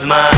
was mine.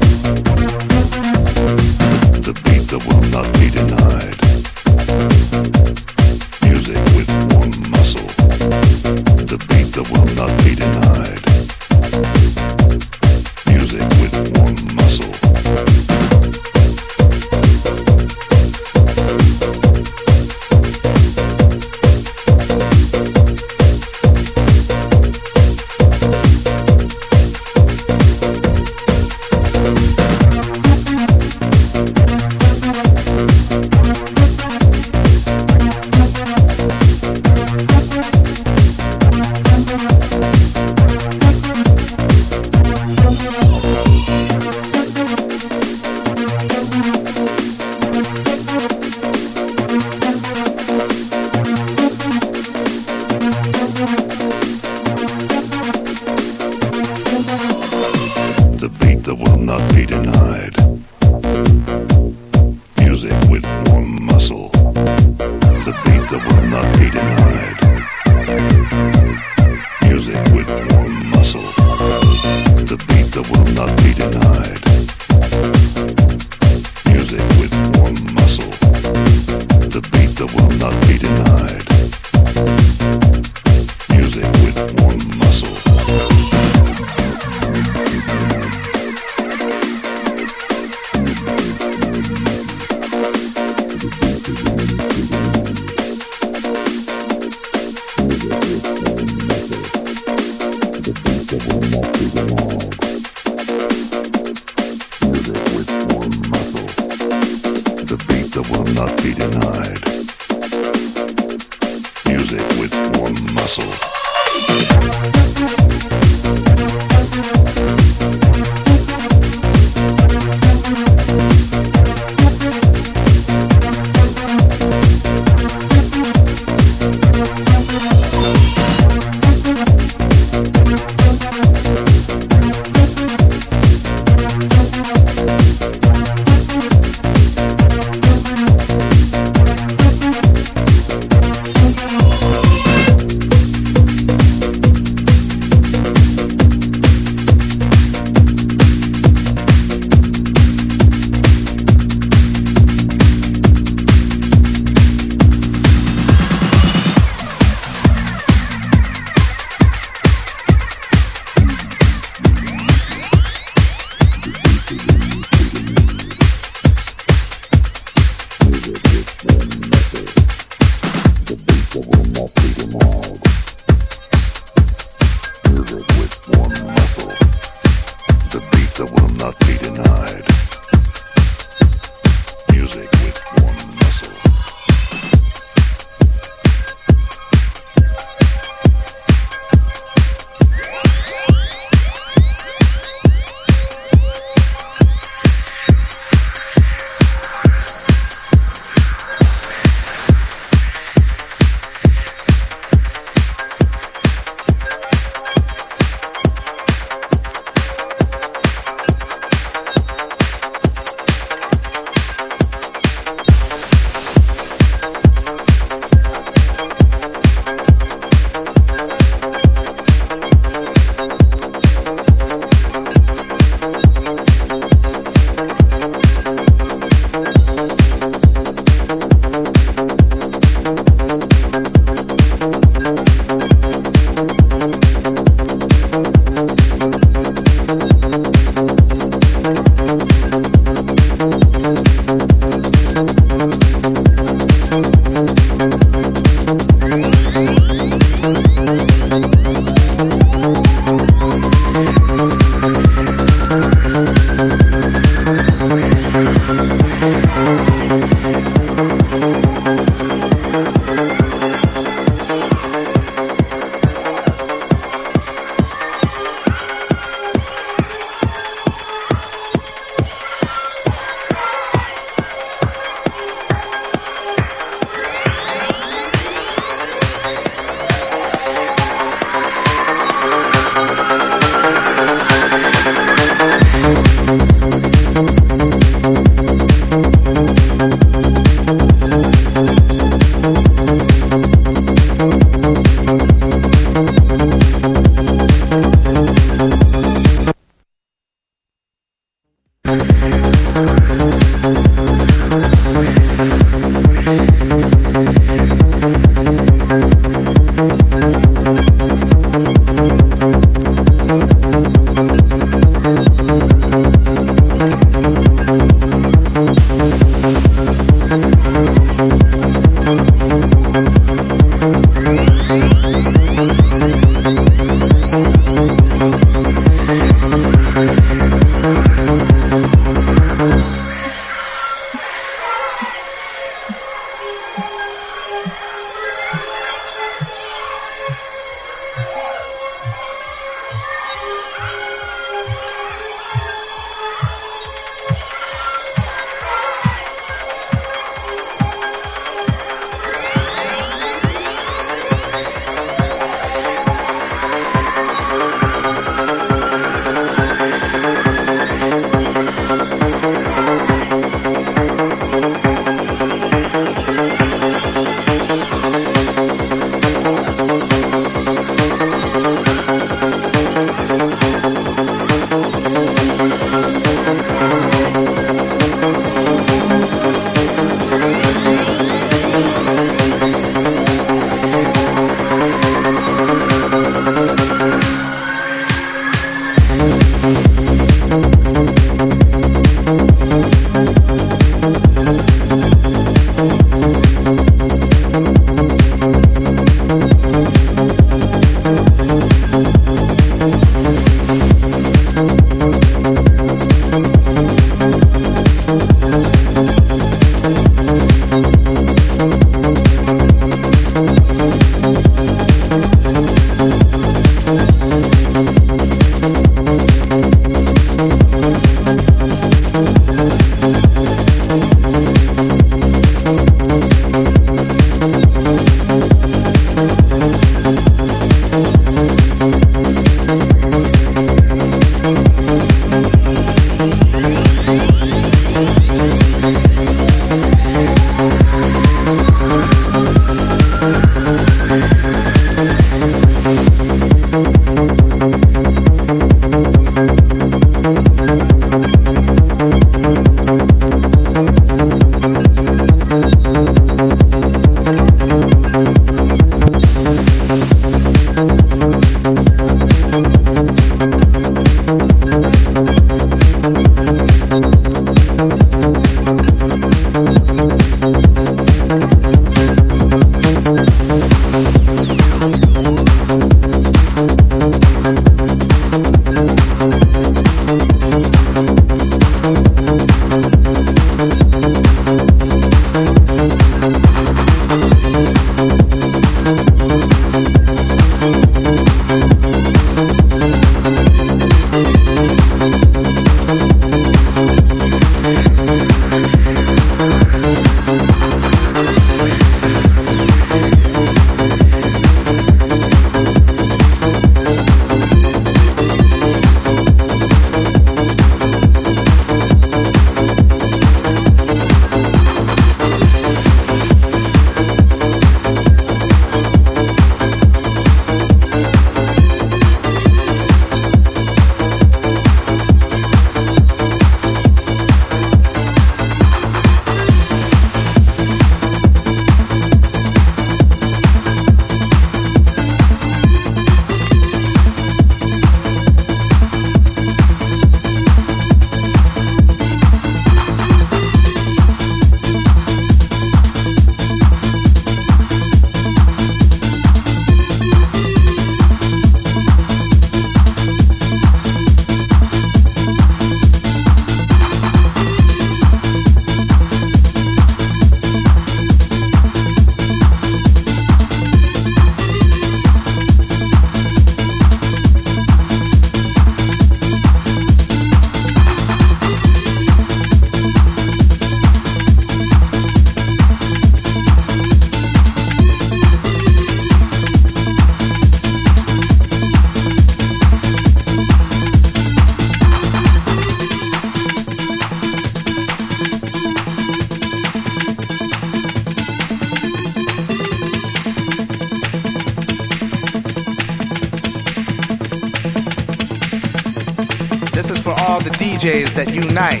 DJs that unite.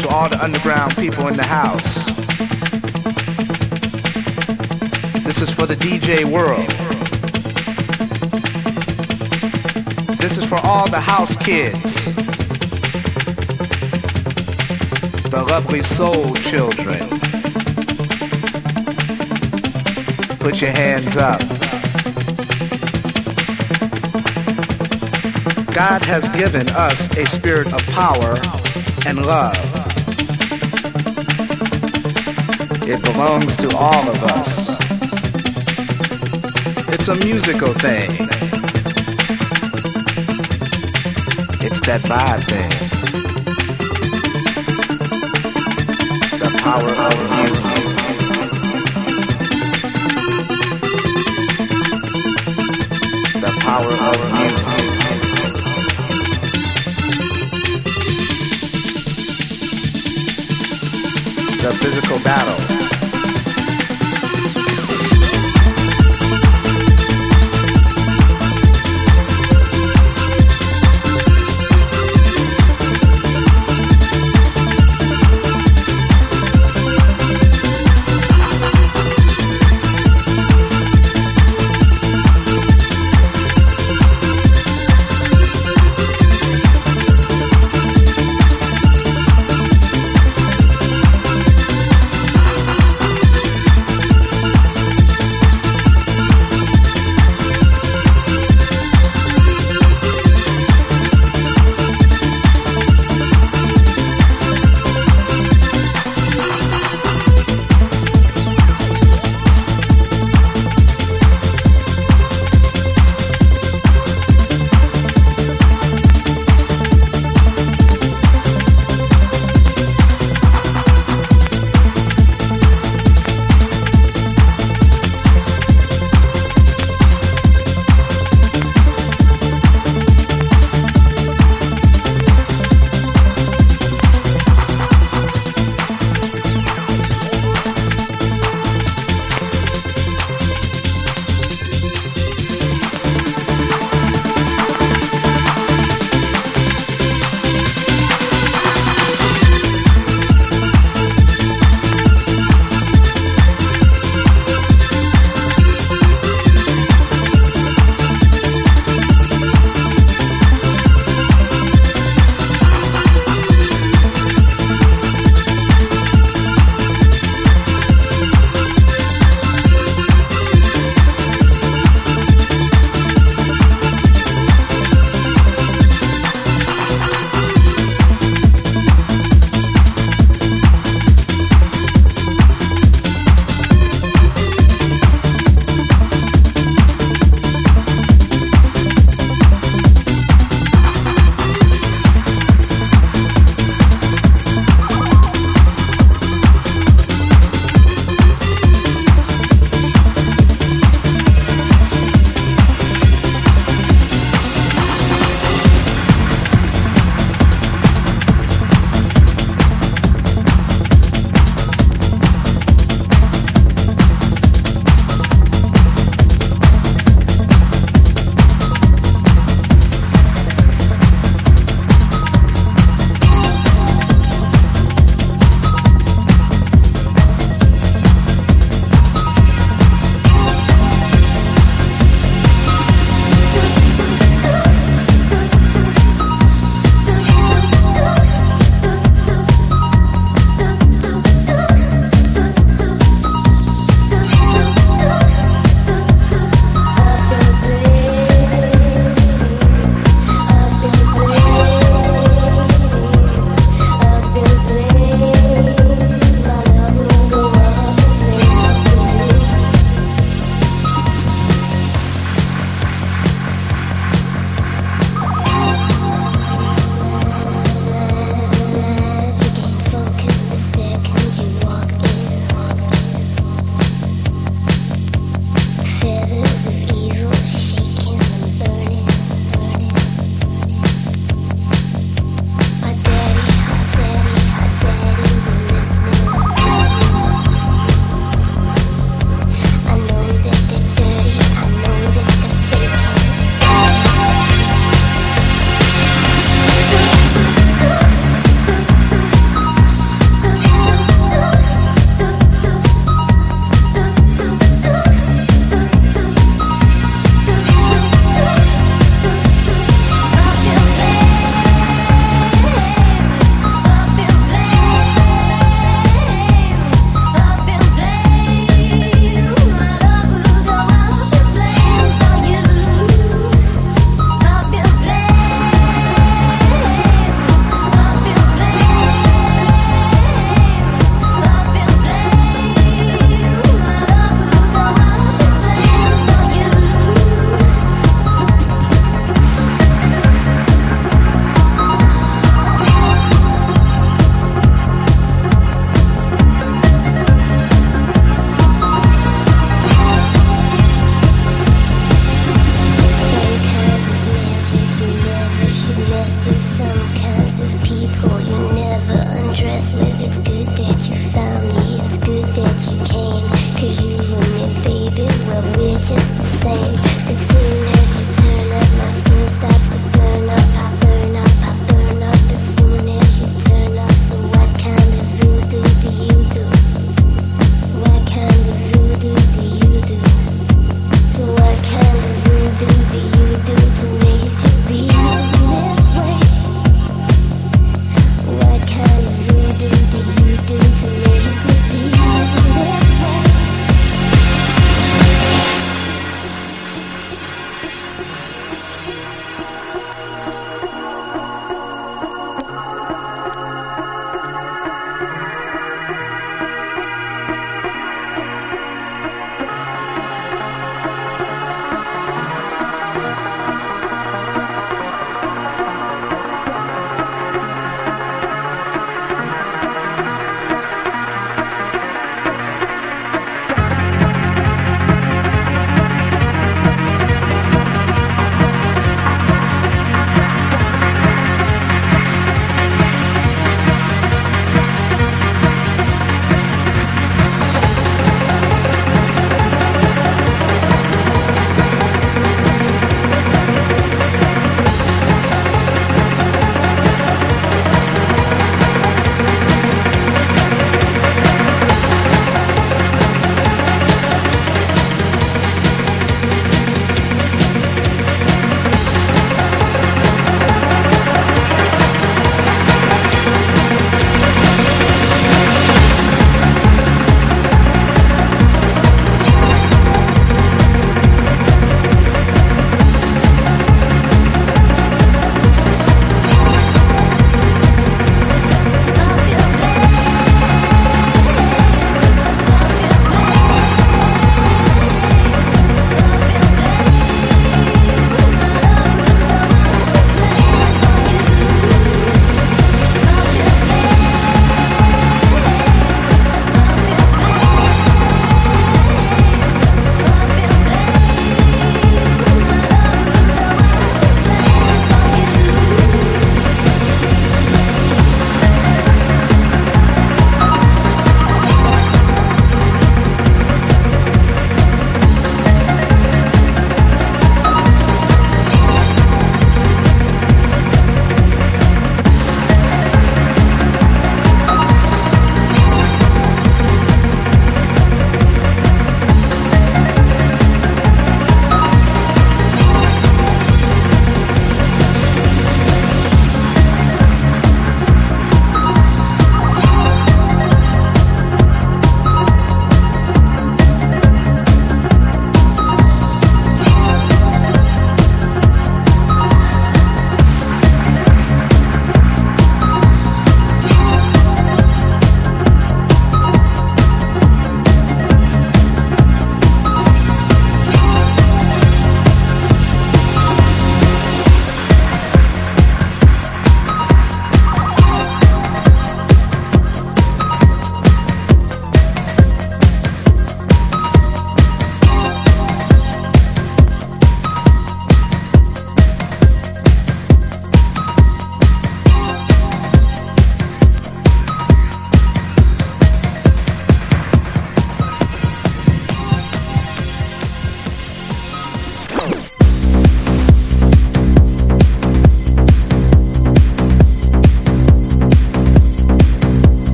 To all the underground people in the house. This is for the DJ world. This is for all the house kids. The lovely soul children. Put your hands up. God has given us a spirit of power and love. It belongs to all of us. It's a musical thing. It's that vibe thing. The power of music. The power of music. The physical battle.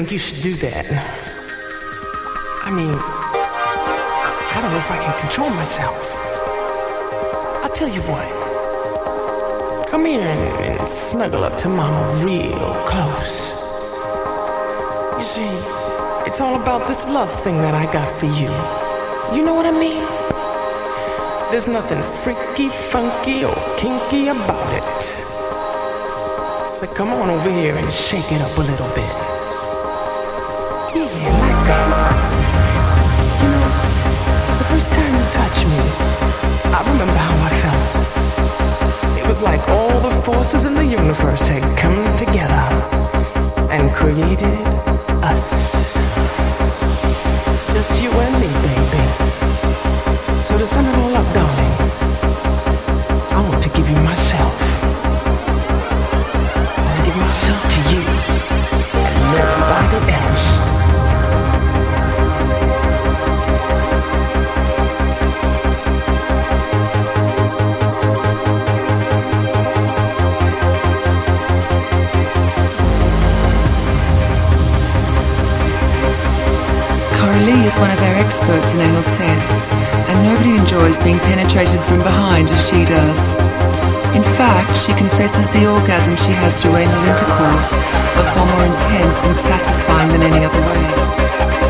Think you should do that. I mean, I don't know if I can control myself. I'll tell you what. Come here and, and snuggle up to Mama real close. You see, it's all about this love thing that I got for you. You know what I mean? There's nothing freaky, funky, or kinky about it. So come on over here and shake it up a little bit. Like that. You know, the first time you touched me, I remember how I felt. It was like all the forces in the universe had come together and created us. Just you and me, baby. So to sum it all up, darling, enjoys being penetrated from behind as she does. In fact, she confesses the orgasm she has through anal intercourse are far more intense and satisfying than any other way.